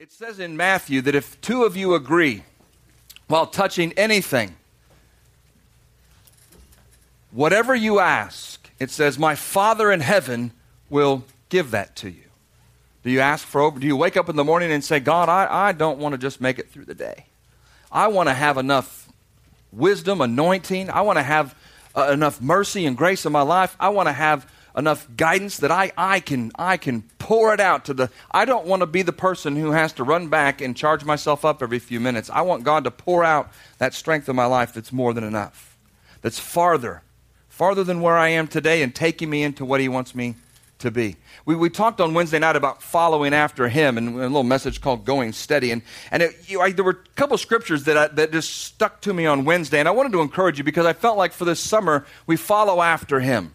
It says in Matthew that if two of you agree while touching anything, whatever you ask, it says, My Father in heaven will give that to you. Do you ask for? Do you wake up in the morning and say, God, I, I don't want to just make it through the day. I want to have enough wisdom, anointing. I want to have uh, enough mercy and grace in my life. I want to have enough guidance that I, I can I can pour it out to the I don't want to be the person who has to run back and charge myself up every few minutes. I want God to pour out that strength in my life that's more than enough. That's farther, farther than where I am today and taking me into what he wants me to be. We, we talked on Wednesday night about following after him and a little message called Going Steady. And, and it, you, I, there were a couple scriptures that, I, that just stuck to me on Wednesday. And I wanted to encourage you because I felt like for this summer, we follow after him.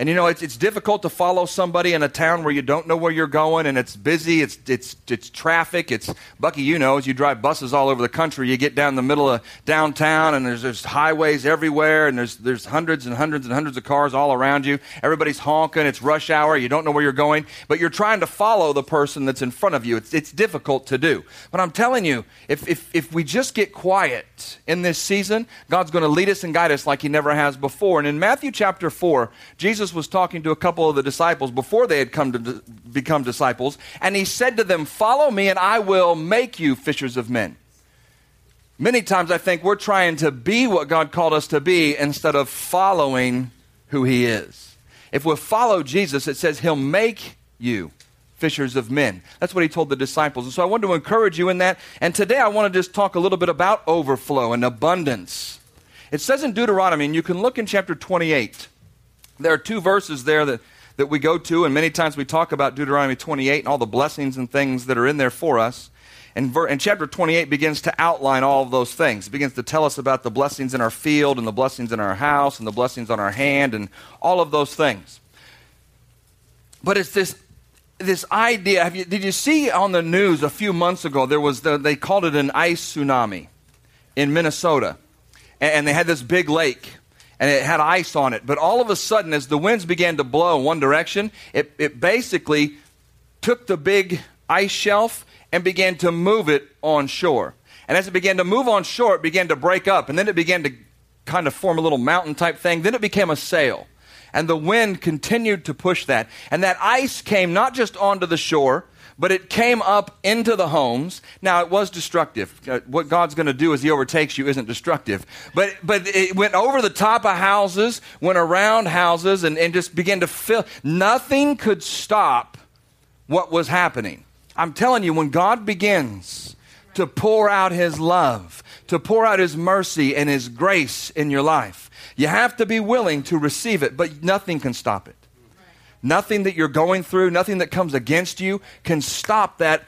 And you know, it's, it's difficult to follow somebody in a town where you don't know where you're going and it's busy, it's, it's, it's traffic. It's, Bucky, you know, as you drive buses all over the country, you get down the middle of downtown and there's, there's highways everywhere and there's, there's hundreds and hundreds and hundreds of cars all around you. Everybody's honking, it's rush hour, you don't know where you're going, but you're trying to follow the person that's in front of you. It's, it's difficult to do. But I'm telling you, if, if, if we just get quiet in this season, God's going to lead us and guide us like He never has before. And in Matthew chapter 4, Jesus Jesus was talking to a couple of the disciples before they had come to become disciples, and he said to them, Follow me, and I will make you fishers of men. Many times I think we're trying to be what God called us to be instead of following who he is. If we follow Jesus, it says he'll make you fishers of men. That's what he told the disciples. And so I want to encourage you in that. And today I want to just talk a little bit about overflow and abundance. It says in Deuteronomy, and you can look in chapter 28. There are two verses there that, that we go to, and many times we talk about Deuteronomy 28 and all the blessings and things that are in there for us. And, ver- and chapter 28 begins to outline all of those things. It begins to tell us about the blessings in our field and the blessings in our house and the blessings on our hand and all of those things. But it's this, this idea. You, did you see on the news a few months ago, there was the, they called it an ice tsunami in Minnesota. And, and they had this big lake and it had ice on it. But all of a sudden, as the winds began to blow in one direction, it, it basically took the big ice shelf and began to move it on shore. And as it began to move on shore, it began to break up, and then it began to kind of form a little mountain type thing. Then it became a sail. And the wind continued to push that. And that ice came not just onto the shore, but it came up into the homes. Now, it was destructive. Uh, what God's going to do as He overtakes you isn't destructive. But, but it went over the top of houses, went around houses, and, and just began to fill. Nothing could stop what was happening. I'm telling you, when God begins to pour out His love, to pour out His mercy and His grace in your life, you have to be willing to receive it, but nothing can stop it. Nothing that you're going through, nothing that comes against you can stop that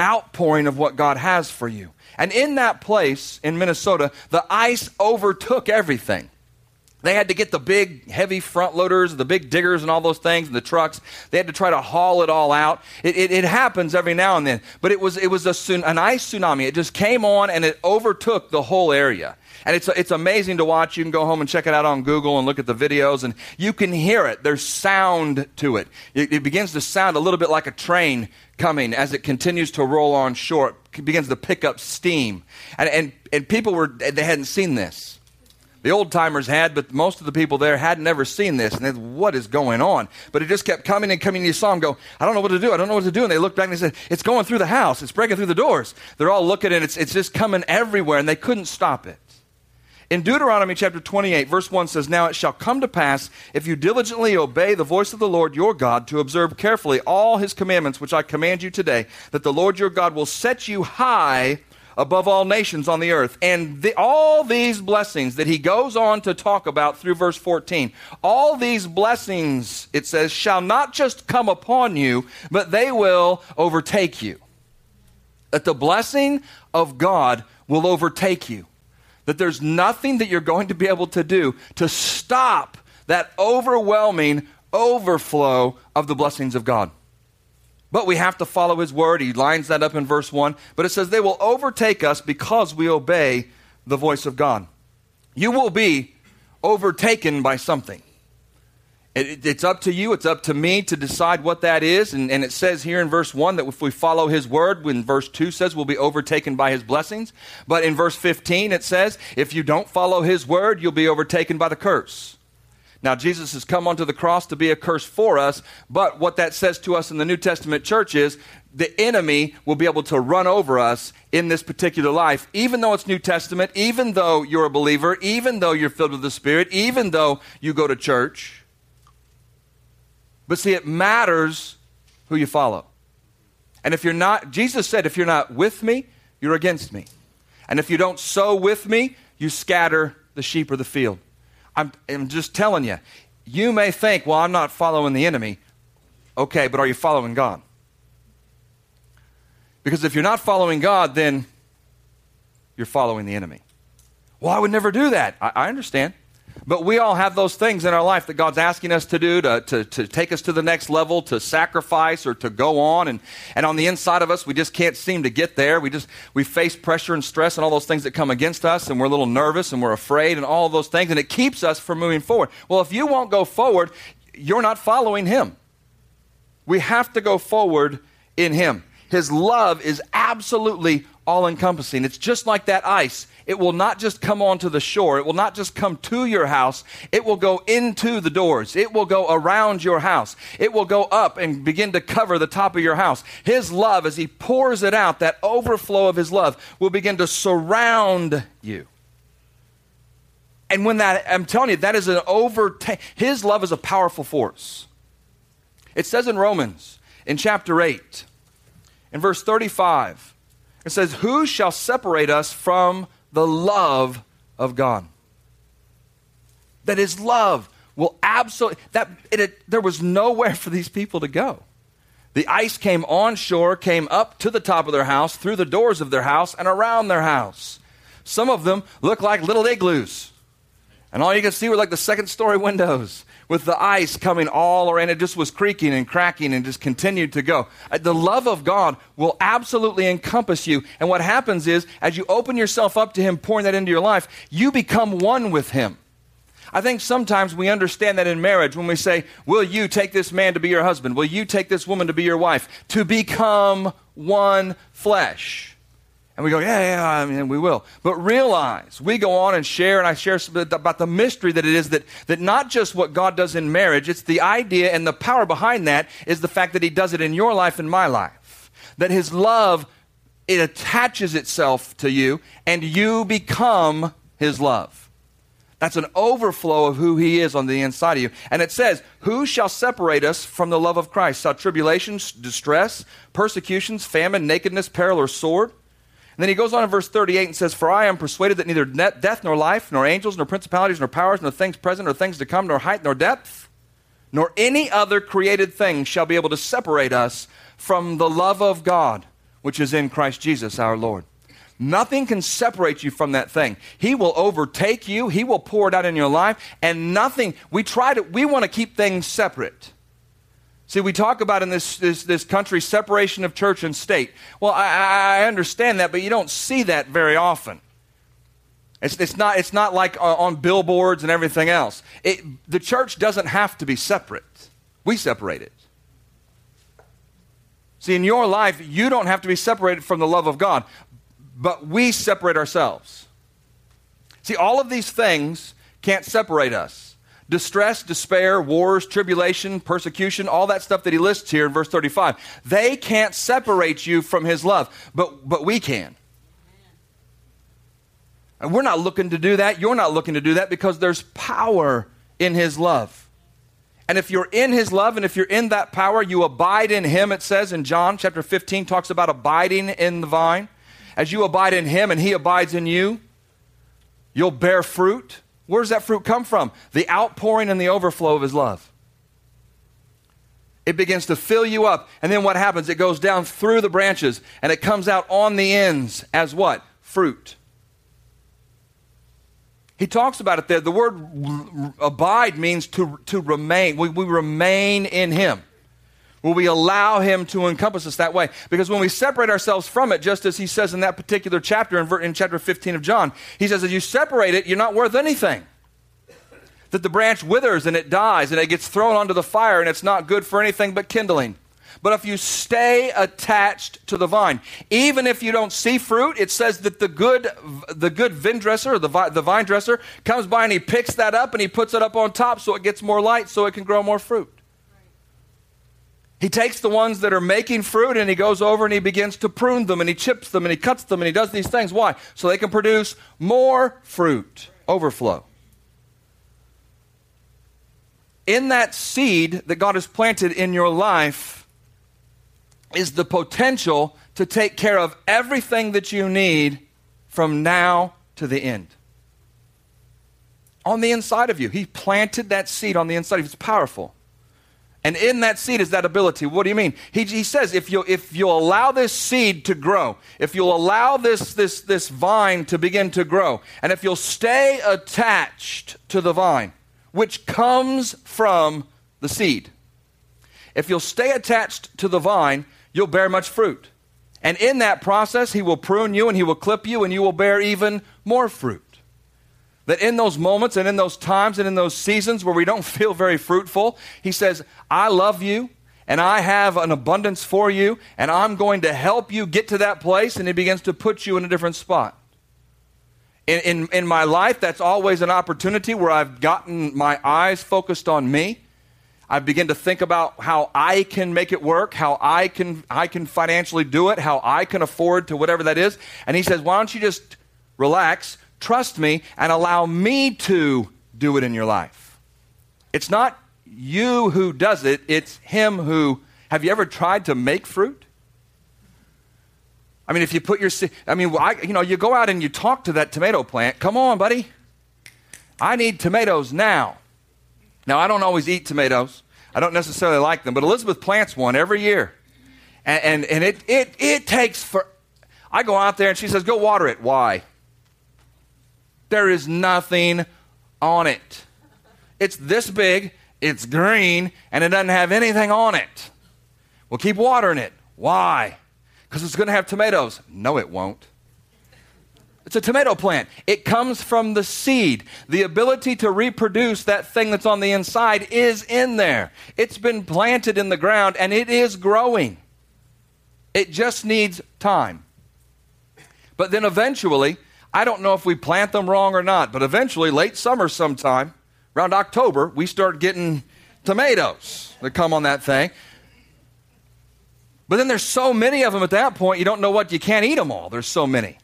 outpouring of what God has for you. And in that place in Minnesota, the ice overtook everything. They had to get the big, heavy front loaders, the big diggers, and all those things, and the trucks. They had to try to haul it all out. It, it, it happens every now and then, but it was, it was a, an ice tsunami. It just came on and it overtook the whole area. And it's, it's amazing to watch. You can go home and check it out on Google and look at the videos, and you can hear it. There's sound to it. It, it begins to sound a little bit like a train coming as it continues to roll on shore. It begins to pick up steam. And, and, and people were, they hadn't seen this. The old timers had, but most of the people there had never seen this. And said, what is going on? But it just kept coming and coming. And you saw them go, I don't know what to do. I don't know what to do. And they looked back and they said, It's going through the house. It's breaking through the doors. They're all looking and it's, it's just coming everywhere. And they couldn't stop it. In Deuteronomy chapter 28, verse 1 says, Now it shall come to pass, if you diligently obey the voice of the Lord your God, to observe carefully all his commandments which I command you today, that the Lord your God will set you high above all nations on the earth. And the, all these blessings that he goes on to talk about through verse 14, all these blessings, it says, shall not just come upon you, but they will overtake you. That the blessing of God will overtake you that there's nothing that you're going to be able to do to stop that overwhelming overflow of the blessings of God. But we have to follow his word. He lines that up in verse 1. But it says, They will overtake us because we obey the voice of God. You will be overtaken by something. It, it's up to you, it's up to me to decide what that is. And, and it says here in verse 1 that if we follow his word, when verse 2 says we'll be overtaken by his blessings. But in verse 15 it says, if you don't follow his word, you'll be overtaken by the curse. Now, Jesus has come onto the cross to be a curse for us, but what that says to us in the New Testament church is the enemy will be able to run over us in this particular life, even though it's New Testament, even though you're a believer, even though you're filled with the Spirit, even though you go to church. But see, it matters who you follow. And if you're not, Jesus said, if you're not with me, you're against me. And if you don't sow with me, you scatter the sheep or the field. I'm, I'm just telling you, you may think, well, I'm not following the enemy. Okay, but are you following God? Because if you're not following God, then you're following the enemy. Well, I would never do that. I, I understand. But we all have those things in our life that God's asking us to do to, to, to take us to the next level, to sacrifice or to go on. And, and on the inside of us, we just can't seem to get there. We just, we face pressure and stress and all those things that come against us. And we're a little nervous and we're afraid and all those things. And it keeps us from moving forward. Well, if you won't go forward, you're not following Him. We have to go forward in Him. His love is absolutely all encompassing. It's just like that ice. It will not just come onto the shore. It will not just come to your house. It will go into the doors. It will go around your house. It will go up and begin to cover the top of your house. His love, as He pours it out, that overflow of His love, will begin to surround you. And when that, I'm telling you, that is an overtake. His love is a powerful force. It says in Romans, in chapter 8, in verse 35, it says, Who shall separate us from the love of God? That his love will absolutely, that it, it, there was nowhere for these people to go. The ice came on shore, came up to the top of their house, through the doors of their house, and around their house. Some of them looked like little igloos. And all you could see were like the second story windows with the ice coming all around. It just was creaking and cracking and just continued to go. Uh, the love of God will absolutely encompass you. And what happens is, as you open yourself up to Him, pouring that into your life, you become one with Him. I think sometimes we understand that in marriage when we say, Will you take this man to be your husband? Will you take this woman to be your wife? To become one flesh. And we go, yeah, yeah, I mean, we will. But realize, we go on and share, and I share about the mystery that it is that, that not just what God does in marriage, it's the idea and the power behind that is the fact that He does it in your life and my life. That His love, it attaches itself to you, and you become His love. That's an overflow of who He is on the inside of you. And it says, Who shall separate us from the love of Christ? Shall tribulations, distress, persecutions, famine, nakedness, peril, or sword? And then he goes on in verse 38 and says, For I am persuaded that neither death nor life, nor angels, nor principalities, nor powers, nor things present, nor things to come, nor height, nor depth, nor any other created thing shall be able to separate us from the love of God, which is in Christ Jesus our Lord. Nothing can separate you from that thing. He will overtake you, He will pour it out in your life, and nothing, we try to, we want to keep things separate. See, we talk about in this, this, this country separation of church and state. Well, I, I understand that, but you don't see that very often. It's, it's, not, it's not like uh, on billboards and everything else. It, the church doesn't have to be separate, we separate it. See, in your life, you don't have to be separated from the love of God, but we separate ourselves. See, all of these things can't separate us distress, despair, wars, tribulation, persecution, all that stuff that he lists here in verse 35. They can't separate you from his love, but, but we can. And we're not looking to do that. You're not looking to do that because there's power in his love. And if you're in his love and if you're in that power, you abide in him, it says in John chapter 15, talks about abiding in the vine. As you abide in him and he abides in you, you'll bear fruit. Where does that fruit come from? The outpouring and the overflow of His love. It begins to fill you up. And then what happens? It goes down through the branches and it comes out on the ends as what? Fruit. He talks about it there. The word abide means to, to remain. We, we remain in Him. Will we allow Him to encompass us that way? Because when we separate ourselves from it, just as He says in that particular chapter, in, in chapter 15 of John, He says, as you separate it, you're not worth anything. that the branch withers and it dies and it gets thrown onto the fire and it's not good for anything but kindling. But if you stay attached to the vine, even if you don't see fruit, it says that the good, the good vine dresser, the, vi- the vine dresser, comes by and he picks that up and he puts it up on top so it gets more light so it can grow more fruit. He takes the ones that are making fruit and he goes over and he begins to prune them and he chips them and he cuts them and he does these things. Why? So they can produce more fruit, overflow. In that seed that God has planted in your life is the potential to take care of everything that you need from now to the end. On the inside of you. He planted that seed on the inside of you. It's powerful. And in that seed is that ability. What do you mean? He, he says if you if you allow this seed to grow, if you'll allow this, this, this vine to begin to grow, and if you'll stay attached to the vine, which comes from the seed, if you'll stay attached to the vine, you'll bear much fruit. And in that process, he will prune you and he will clip you, and you will bear even more fruit. That in those moments and in those times and in those seasons where we don't feel very fruitful, he says, I love you and I have an abundance for you, and I'm going to help you get to that place, and he begins to put you in a different spot. In, in, in my life, that's always an opportunity where I've gotten my eyes focused on me. I begin to think about how I can make it work, how I can, I can financially do it, how I can afford to whatever that is. And he says, Why don't you just relax, trust me, and allow me to do it in your life? It's not you who does it, it's him who. Have you ever tried to make fruit? I mean, if you put your, I mean, I, you know, you go out and you talk to that tomato plant. Come on, buddy. I need tomatoes now. Now, I don't always eat tomatoes. I don't necessarily like them, but Elizabeth plants one every year. And, and, and it, it, it takes for, I go out there and she says, go water it. Why? There is nothing on it. It's this big, it's green, and it doesn't have anything on it. Well, keep watering it. Why? Because it's going to have tomatoes. No, it won't. It's a tomato plant. It comes from the seed. The ability to reproduce that thing that's on the inside is in there. It's been planted in the ground and it is growing. It just needs time. But then eventually, I don't know if we plant them wrong or not, but eventually, late summer sometime, around October, we start getting tomatoes that come on that thing. But then there's so many of them at that point, you don't know what, you can't eat them all. There's so many.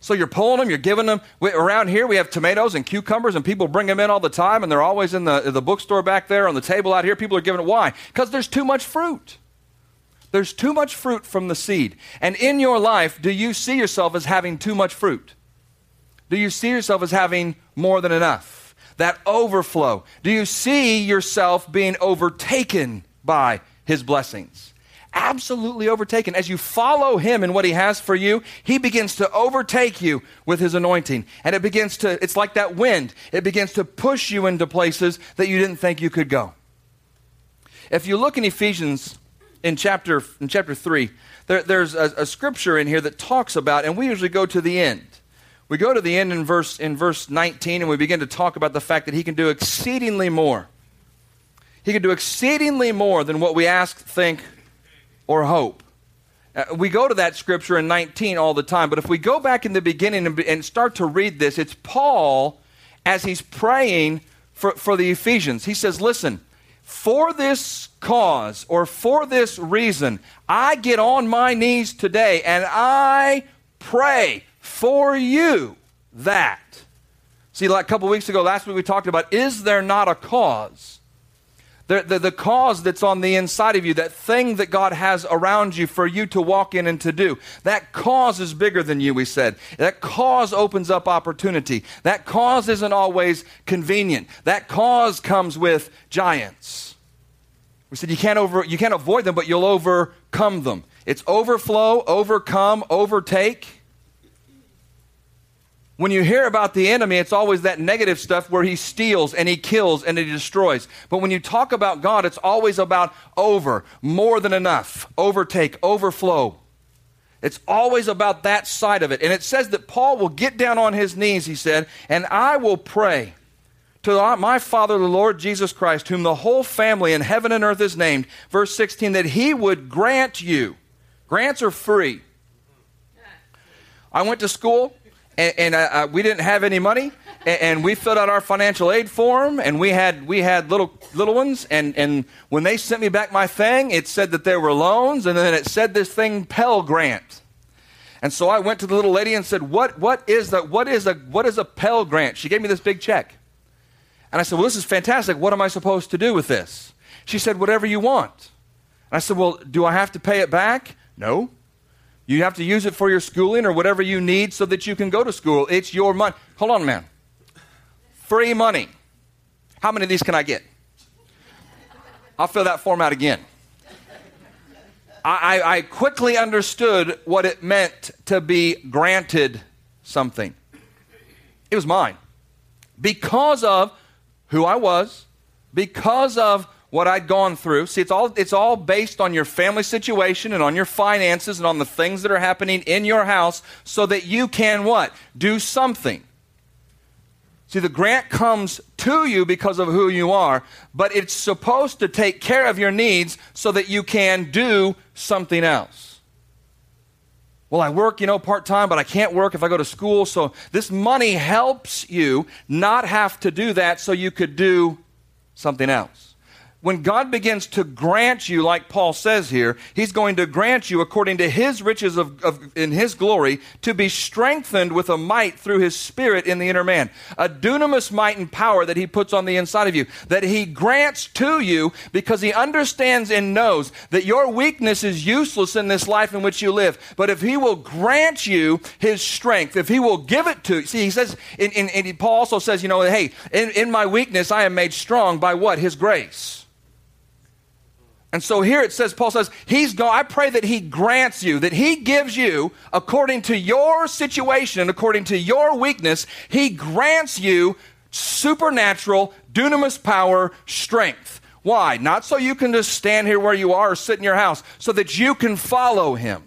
So you're pulling them, you're giving them. We, around here, we have tomatoes and cucumbers, and people bring them in all the time, and they're always in the, the bookstore back there on the table out here. People are giving it. Why? Because there's too much fruit. There's too much fruit from the seed. And in your life, do you see yourself as having too much fruit? Do you see yourself as having more than enough? That overflow. Do you see yourself being overtaken by his blessings? absolutely overtaken. As you follow him and what he has for you, he begins to overtake you with his anointing. And it begins to, it's like that wind, it begins to push you into places that you didn't think you could go. If you look in Ephesians in chapter, in chapter 3, there, there's a, a scripture in here that talks about, and we usually go to the end. We go to the end in verse, in verse 19 and we begin to talk about the fact that he can do exceedingly more. He can do exceedingly more than what we ask, think, or hope. Uh, we go to that scripture in 19 all the time, but if we go back in the beginning and, and start to read this, it's Paul as he's praying for, for the Ephesians. He says, Listen, for this cause or for this reason, I get on my knees today and I pray for you that. See, like a couple weeks ago, last week we talked about is there not a cause? The, the, the, cause that's on the inside of you, that thing that God has around you for you to walk in and to do, that cause is bigger than you, we said. That cause opens up opportunity. That cause isn't always convenient. That cause comes with giants. We said you can't, over, you can't avoid them, but you'll overcome them. It's overflow, overcome, overtake. When you hear about the enemy, it's always that negative stuff where he steals and he kills and he destroys. But when you talk about God, it's always about over, more than enough, overtake, overflow. It's always about that side of it. And it says that Paul will get down on his knees, he said, and I will pray to my Father, the Lord Jesus Christ, whom the whole family in heaven and earth is named. Verse 16, that he would grant you. Grants are free. I went to school and, and uh, uh, we didn't have any money, and, and, we filled out our financial aid form, and we had we had little little ones, and and when they sent me back my thing, it said that there were loans, and then it said this thing Pell Grant. And so I went to the little lady and said, "What what is that? What is a what is a Pell Grant?" She gave me this big check, and I said, "Well, this is fantastic. What am I supposed to do with this?" She said, "Whatever you want." And I said, "Well, do I have to pay it back?" No. You have to use it for your schooling or whatever you need so that you can go to school. It's your money. Hold on, man. Free money. How many of these can I get? I'll fill that form out again. I, I, quickly understood what it meant to be granted something. It was mine. Because of who I was, because of what I'd gone through. See, it's all, it's all based on your family situation and on your finances and on the things that are happening in your house so that you can what? Do something. See, the grant comes to you because of who you are, but it's supposed to take care of your needs so that you can do something else. Well, I work, you know, part time, but I can't work if I go to school. So this money helps you not have to do that so you could do something else when God begins to grant you, like Paul says here, he's going to grant you according to his riches of, of, in his glory to be strengthened with a might through his spirit in the inner man. A dunamis might and power that he puts on the inside of you, that he grants to you because he understands and knows that your weakness is useless in this life in which you live. But if he will grant you his strength, if he will give it to you, see, he says, in Paul also says, you know, hey, in, in my weakness I am made strong by what? His grace. And so here it says, Paul says, He's going, I pray that He grants you, that He gives you, according to your situation, and according to your weakness, He grants you supernatural, dunamis power, strength. Why? Not so you can just stand here where you are or sit in your house, so that you can follow Him.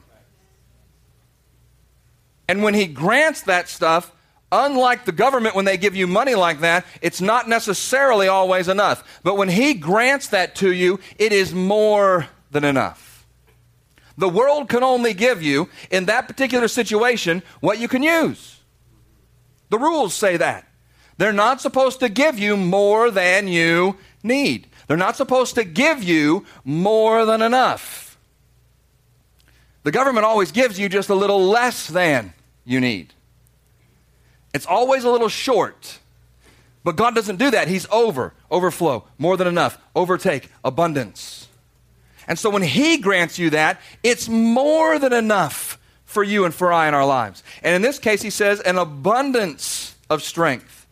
And when He grants that stuff, Unlike the government, when they give you money like that, it's not necessarily always enough. But when He grants that to you, it is more than enough. The world can only give you, in that particular situation, what you can use. The rules say that. They're not supposed to give you more than you need, they're not supposed to give you more than enough. The government always gives you just a little less than you need. It's always a little short. But God doesn't do that. He's over, overflow, more than enough, overtake, abundance. And so when He grants you that, it's more than enough for you and for I in our lives. And in this case, He says, an abundance of strength.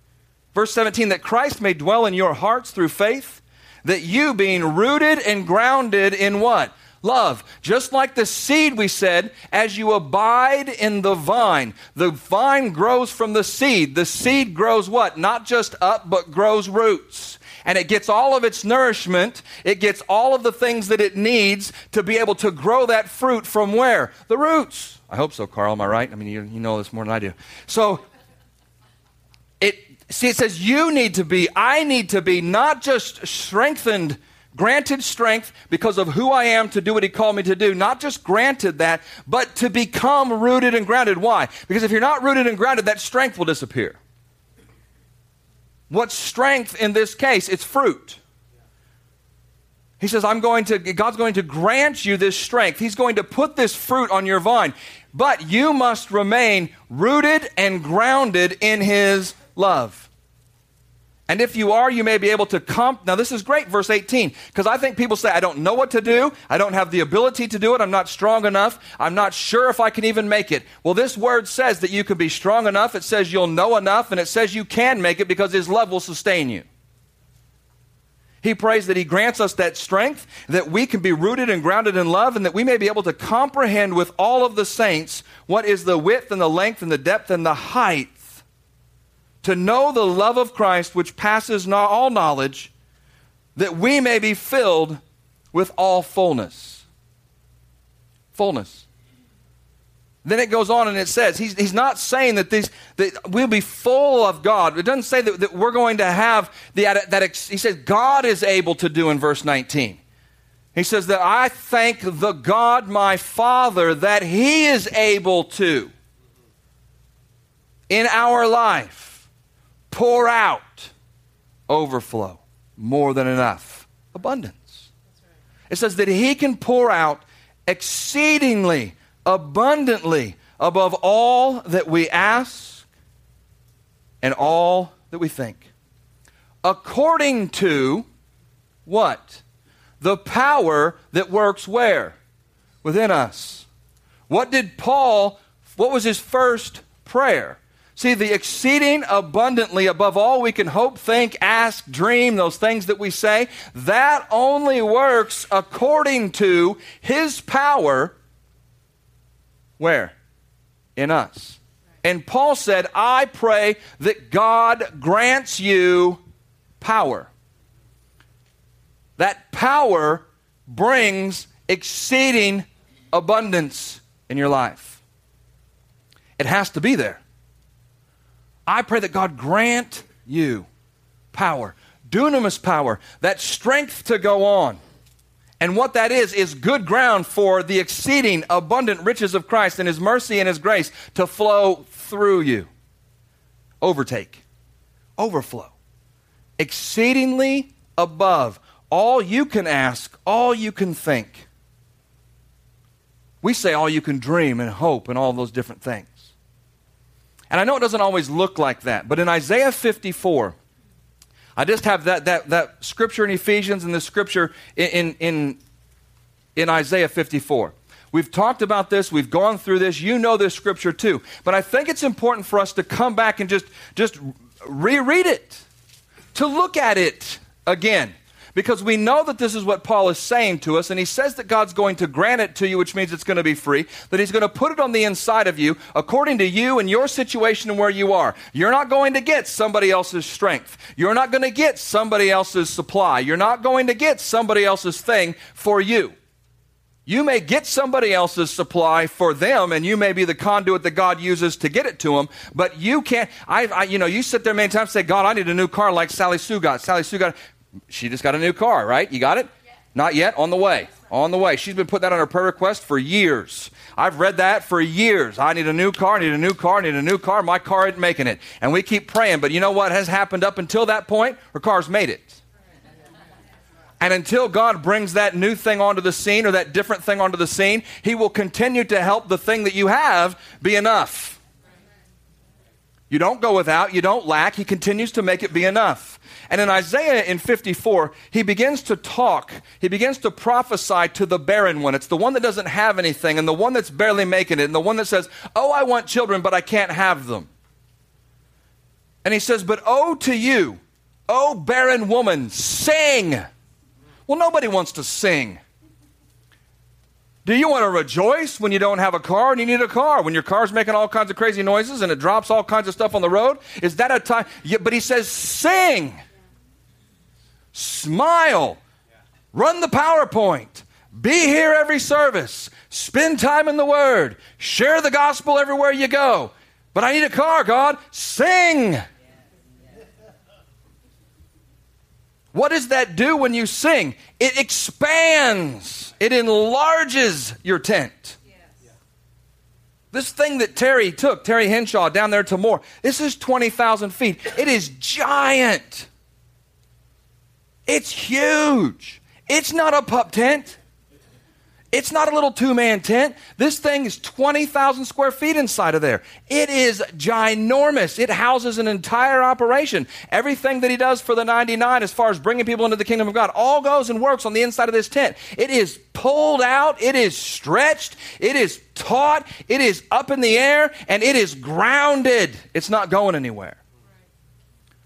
Verse 17, that Christ may dwell in your hearts through faith, that you being rooted and grounded in what? Love. Just like the seed, we said, as you abide in the vine, the vine grows from the seed. The seed grows what? Not just up, but grows roots. And it gets all of its nourishment, it gets all of the things that it needs to be able to grow that fruit from where? The roots. I hope so, Carl. Am I right? I mean, you, you know this more than I do. So, it, see, it says you need to be, I need to be not just strengthened granted strength because of who I am to do what He called me to do. Not just granted that, but to become rooted and grounded. Why? Because if you're not rooted and grounded, that strength will disappear. What's strength in this case? It's fruit. He says, I'm going to, God's going to grant you this strength. He's going to put this fruit on your vine. But you must remain rooted and grounded in His love. And if you are, you may be able to comp. Now, this is great, verse 18, because I think people say, I don't know what to do. I don't have the ability to do it. I'm not strong enough. I'm not sure if I can even make it. Well, this word says that you can be strong enough. It says you'll know enough, and it says you can make it because His love will sustain you. He prays that He grants us that strength, that we can be rooted and grounded in love, and that we may be able to comprehend with all of the saints what is the width and the length and the depth and the height to know the love of Christ which passes all knowledge, that we may be filled with all fullness. Fullness. Then it goes on and it says, he's, he's not saying that, these, that we'll be full of God. It doesn't say that, that we're going to have the, that, ex, he says God is able to do in verse 19. He says that I thank the God my Father that he is able to, in our life, pour out overflow, more than enough, abundance. It says that he can pour out exceedingly abundantly above all that we ask and all that we think. According to what? The power that works where? Within us. What did Paul, what was his first prayer? See, the exceeding abundantly above all we can hope, think, ask, dream, those things that we say, that only works according to his power where? In us. And Paul said, I pray that God grants you power. That power brings exceeding abundance in your life. It has to be there. I pray that God grant you power, dunamis power, that strength to go on. And what that is, is good ground for the exceeding abundant riches of Christ and His mercy and His grace to flow through you. Overtake, overflow, exceedingly above all you can ask, all you can think. We say all you can dream and hope and all those different things. And I know it doesn't always look like that, but in Isaiah 54, I just have that, that, that scripture in Ephesians and the scripture in, in, in Isaiah 54. We've talked about this, we've gone through this, you know this scripture too. But I think it's important for us to come back and just, just reread it, to look at it again because we know that this is what Paul is saying to us, and he says that God's going to grant it to you, which means it's going to be free, that he's going to put it on the inside of you according to you and your situation and where you are. You're not going to get somebody else's strength. You're not going to get somebody else's supply. You're not going to get somebody else's thing for you. You may get somebody else's supply for them, and you may be the conduit that God uses to get it to them. But you can't. I, I you know, you sit there many times and say, "God, I need a new car like Sally Sue got." Sally Sue got. She just got a new car, right? You got it? Not yet. On the way. On the way. She's been putting that on her prayer request for years. I've read that for years. I need a new car, I need a new car, I need a new car. My car isn't making it. And we keep praying. But you know what has happened up until that point? Her car's made it. And until God brings that new thing onto the scene or that different thing onto the scene, He will continue to help the thing that you have be enough. You don't go without, you don't lack. He continues to make it be enough. And in Isaiah in 54, he begins to talk, he begins to prophesy to the barren one. It's the one that doesn't have anything, and the one that's barely making it, and the one that says, Oh, I want children, but I can't have them. And he says, But oh to you, oh barren woman, sing. Well, nobody wants to sing. Do you want to rejoice when you don't have a car and you need a car? When your car's making all kinds of crazy noises and it drops all kinds of stuff on the road? Is that a time? Yeah, but he says, sing, smile, run the PowerPoint, be here every service, spend time in the Word, share the gospel everywhere you go. But I need a car, God. Sing. What does that do when you sing? It expands, it enlarges your tent. This thing that Terry took, Terry Henshaw, down there to Moore, this is 20,000 feet. It is giant. It's huge. It's not a pup tent. It's not a little two man tent. This thing is 20,000 square feet inside of there. It is ginormous. It houses an entire operation. Everything that he does for the 99 as far as bringing people into the kingdom of God all goes and works on the inside of this tent. It is pulled out, it is stretched, it is taut, it is up in the air, and it is grounded. It's not going anywhere.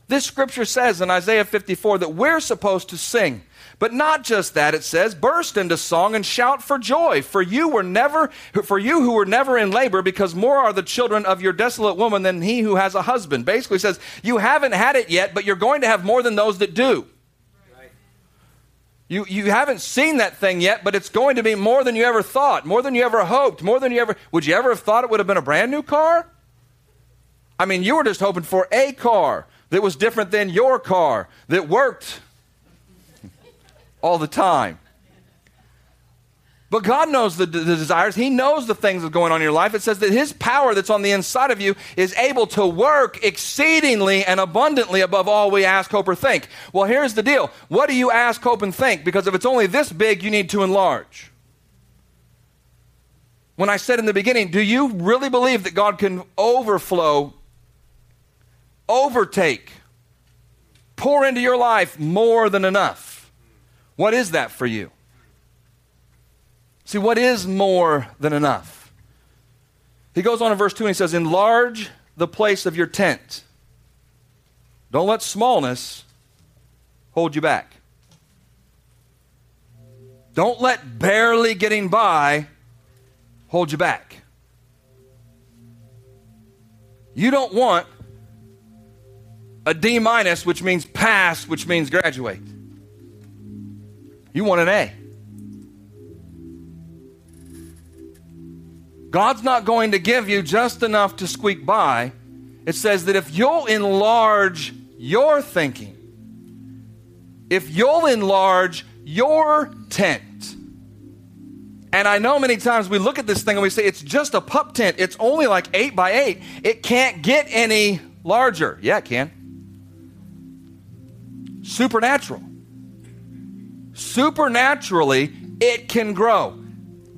This scripture says in Isaiah 54 that we're supposed to sing but not just that, it says, burst into song and shout for joy, for you were never for you who were never in labor, because more are the children of your desolate woman than he who has a husband. Basically says, you haven't had it yet, but you're going to have more than those that do. You, you haven't seen that thing yet, but it's going to be more than you ever thought, more than you ever hoped, more than you ever. Would you ever have thought it would have been a brand new car? I mean, you were just hoping for a car that was different than your car, that worked all the time. But God knows the, the, desires. He knows the things that are going on in your life. It says that His power that's on the inside of you is able to work exceedingly and abundantly above all we ask, hope, or think. Well, here's the deal. What do you ask, hope, and think? Because if it's only this big, you need to enlarge. When I said in the beginning, do you really believe that God can overflow, overtake, pour into your life more than enough? What is that for you? See, what is more than enough? He goes on in verse 2 and he says, Enlarge the place of your tent. Don't let smallness hold you back. Don't let barely getting by hold you back. You don't want a D minus, which means pass, which means graduate. You want an A. God's not going to give you just enough to squeak by. It says that if you'll enlarge your thinking, if you'll enlarge your tent, and I know many times we look at this thing and we say it's just a pup tent. It's only like eight by eight. It can't get any larger. Yeah, it can. Supernatural. Supernaturally, it can grow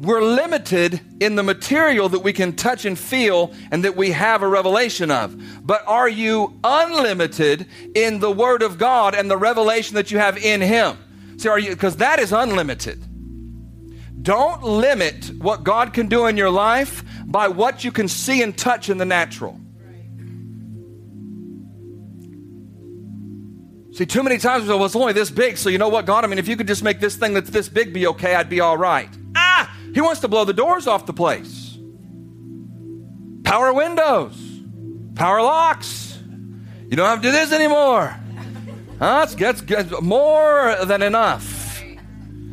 we're limited in the material that we can touch and feel and that we have a revelation of. But are you unlimited in the Word of God and the revelation that you have in Him? See, are you, because that is unlimited. Don't limit what God can do in your life by what you can see and touch in the natural. See, too many times well, it's only this big, so you know what, God? I mean, if you could just make this thing that's this big be okay, I'd be all right. Ah! He wants to blow the doors off the place. Power windows, power locks. You don't have to do this anymore. Huh? It's, it's more than enough.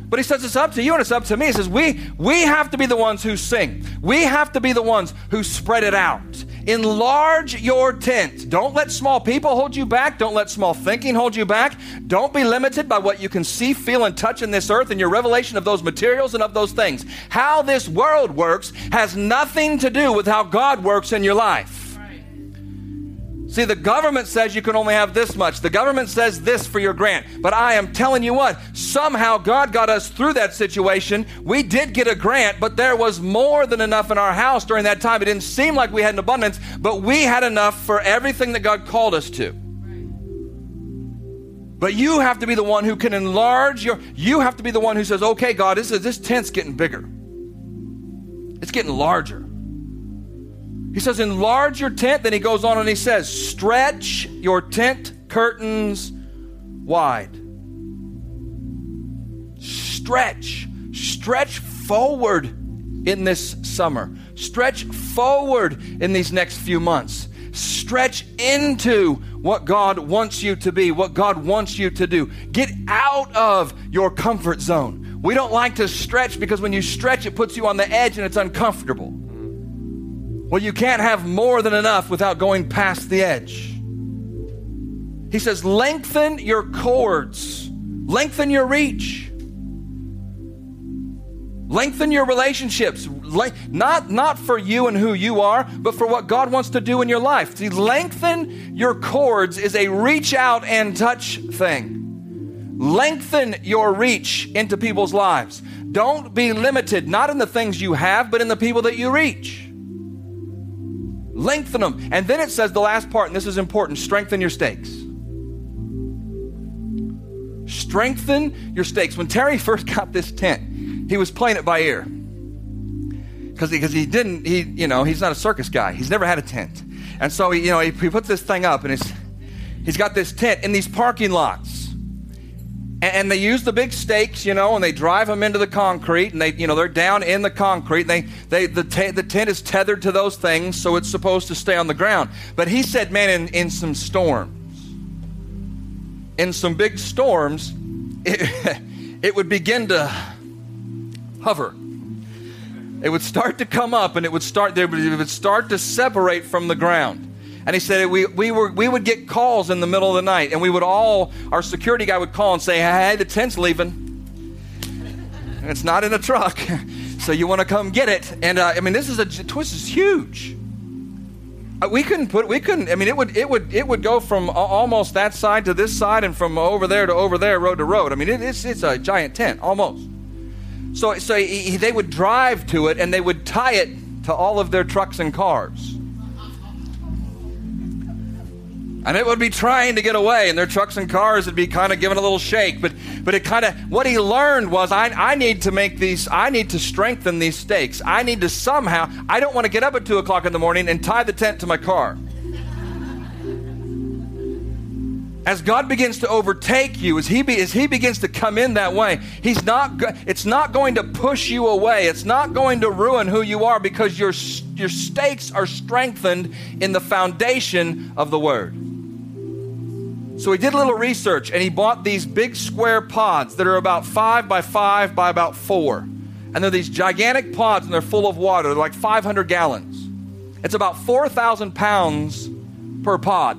But he says it's up to you and it's up to me. He says we we have to be the ones who sing. We have to be the ones who spread it out. Enlarge your tent. Don't let small people hold you back. Don't let small thinking hold you back. Don't be limited by what you can see, feel, and touch in this earth and your revelation of those materials and of those things. How this world works has nothing to do with how God works in your life. See, the government says you can only have this much. The government says this for your grant. But I am telling you what, somehow God got us through that situation. We did get a grant, but there was more than enough in our house during that time. It didn't seem like we had an abundance, but we had enough for everything that God called us to. But you have to be the one who can enlarge your, you have to be the one who says, okay, God, this, is, this tent's getting bigger. It's getting larger. He says, enlarge your tent. Then he goes on and he says, stretch your tent curtains wide. Stretch. Stretch forward in this summer. Stretch forward in these next few months. Stretch into what God wants you to be, what God wants you to do. Get out of your comfort zone. We don't like to stretch because when you stretch, it puts you on the edge and it's uncomfortable. Well, you can't have more than enough without going past the edge. He says, lengthen your cords, lengthen your reach, lengthen your relationships. Not, not for you and who you are, but for what God wants to do in your life. See, lengthen your cords is a reach out and touch thing. Lengthen your reach into people's lives. Don't be limited, not in the things you have, but in the people that you reach. Lengthen them. And then it says the last part, and this is important strengthen your stakes. Strengthen your stakes. When Terry first got this tent, he was playing it by ear. Because he, he didn't, he, you know, he's not a circus guy. He's never had a tent. And so, he, you know, he, he puts this thing up and it's, he's got this tent in these parking lots and they use the big stakes, you know, and they drive them into the concrete, and they, you know, they're down in the concrete. And they, they, the, the tent is tethered to those things, so it's supposed to stay on the ground. But he said, man, in, in some storms, in some big storms, it, it would begin to hover. It would start to come up and it would start there, it would start to separate from the ground. And he said we, we, were, we would get calls in the middle of the night, and we would all, our security guy would call and say, Hey, the tent's leaving. And it's not in a truck, so you want to come get it. And uh, I mean, this is a twist is huge. Uh, we couldn't put we couldn't i mean it would it would it would go from almost that side to this side and from over there to over there road to road i mean it, it's it's a giant tent almost so so he, they would drive to it and they would tie it to all of their trucks and cars and it would be trying to get away and their trucks and cars would be kind of giving a little shake but but it kind of what he learned was I, I need to make these i need to strengthen these stakes i need to somehow i don't want to get up at 2 o'clock in the morning and tie the tent to my car as God begins to overtake you, as he, be, as he begins to come in that way, he's not, it's not going to push you away. It's not going to ruin who you are because your, your stakes are strengthened in the foundation of the Word. So he did a little research and he bought these big square pods that are about five by five by about four. And they're these gigantic pods and they're full of water. They're like 500 gallons. It's about 4,000 pounds per pod.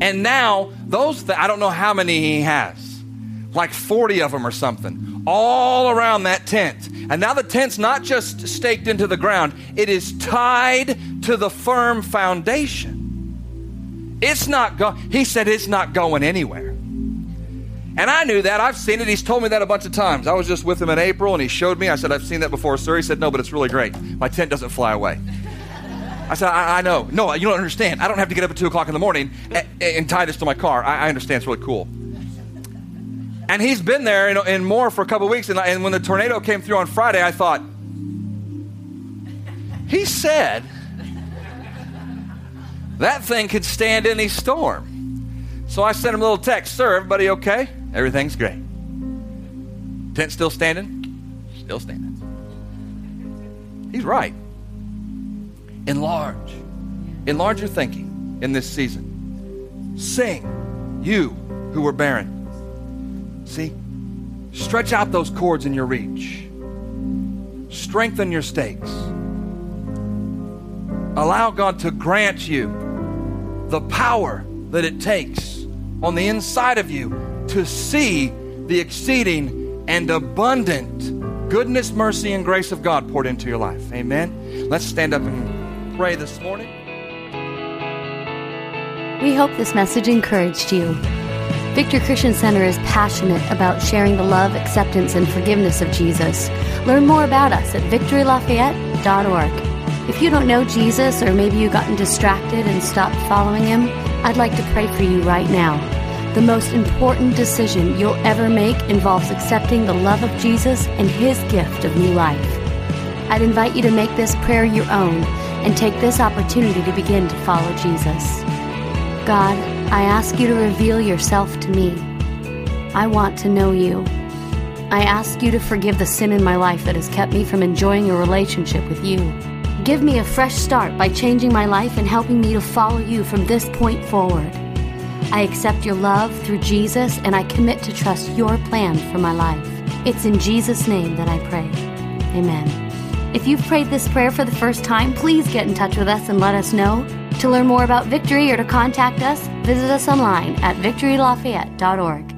And now, those, th- I don't know how many he has, like 40 of them or something, all around that tent. And now the tent's not just staked into the ground, it is tied to the firm foundation. It's not go- he said it's not going anywhere. And I knew that. I've seen it. He's told me that a bunch of times. I was just with him in April and he showed me. I said, I've seen that before, sir. He said, No, but it's really great. My tent doesn't fly away. I said, I, I know. No, you don't understand. I don't have to get up at 2 o'clock in the morning and, and tie this to my car. I, I, understand. It's really cool. And he's been there in Moore for a couple weeks. And, and when the tornado came through on Friday, I thought, he said that thing could stand any storm. So I sent him a little text Sir, everybody okay? Everything's great. Tent still standing? Still standing. He's right. Enlarge. Enlarge your thinking in this season. Sing, you who were barren. See? Stretch out those cords in your reach. Strengthen your stakes. Allow God to grant you the power that it takes on the inside of you to see the exceeding and abundant goodness, mercy, and grace of God poured into your life. Amen. Let's stand up and pray this morning. We hope this message encouraged you. Victory Christian Center is passionate about sharing the love, acceptance, and forgiveness of Jesus. Learn more about us at victorylafayette.org. If you don't know Jesus, or maybe you've gotten distracted and stopped following him, I'd like to pray for you right now. The most important decision you'll ever make involves accepting the love of Jesus and his gift of new life. I'd invite you to make this prayer your own and take this opportunity to begin to follow Jesus. God, I ask you to reveal yourself to me. I want to know you. I ask you to forgive the sin in my life that has kept me from enjoying a relationship with you. Give me a fresh start by changing my life and helping me to follow you from this point forward. I accept your love through Jesus and I commit to trust your plan for my life. It's in Jesus' name that I pray. Amen. If you've prayed this prayer for the first time, please get in touch with us and let us know. To learn more about Victory or to contact us, visit us online at victorylafayette.org.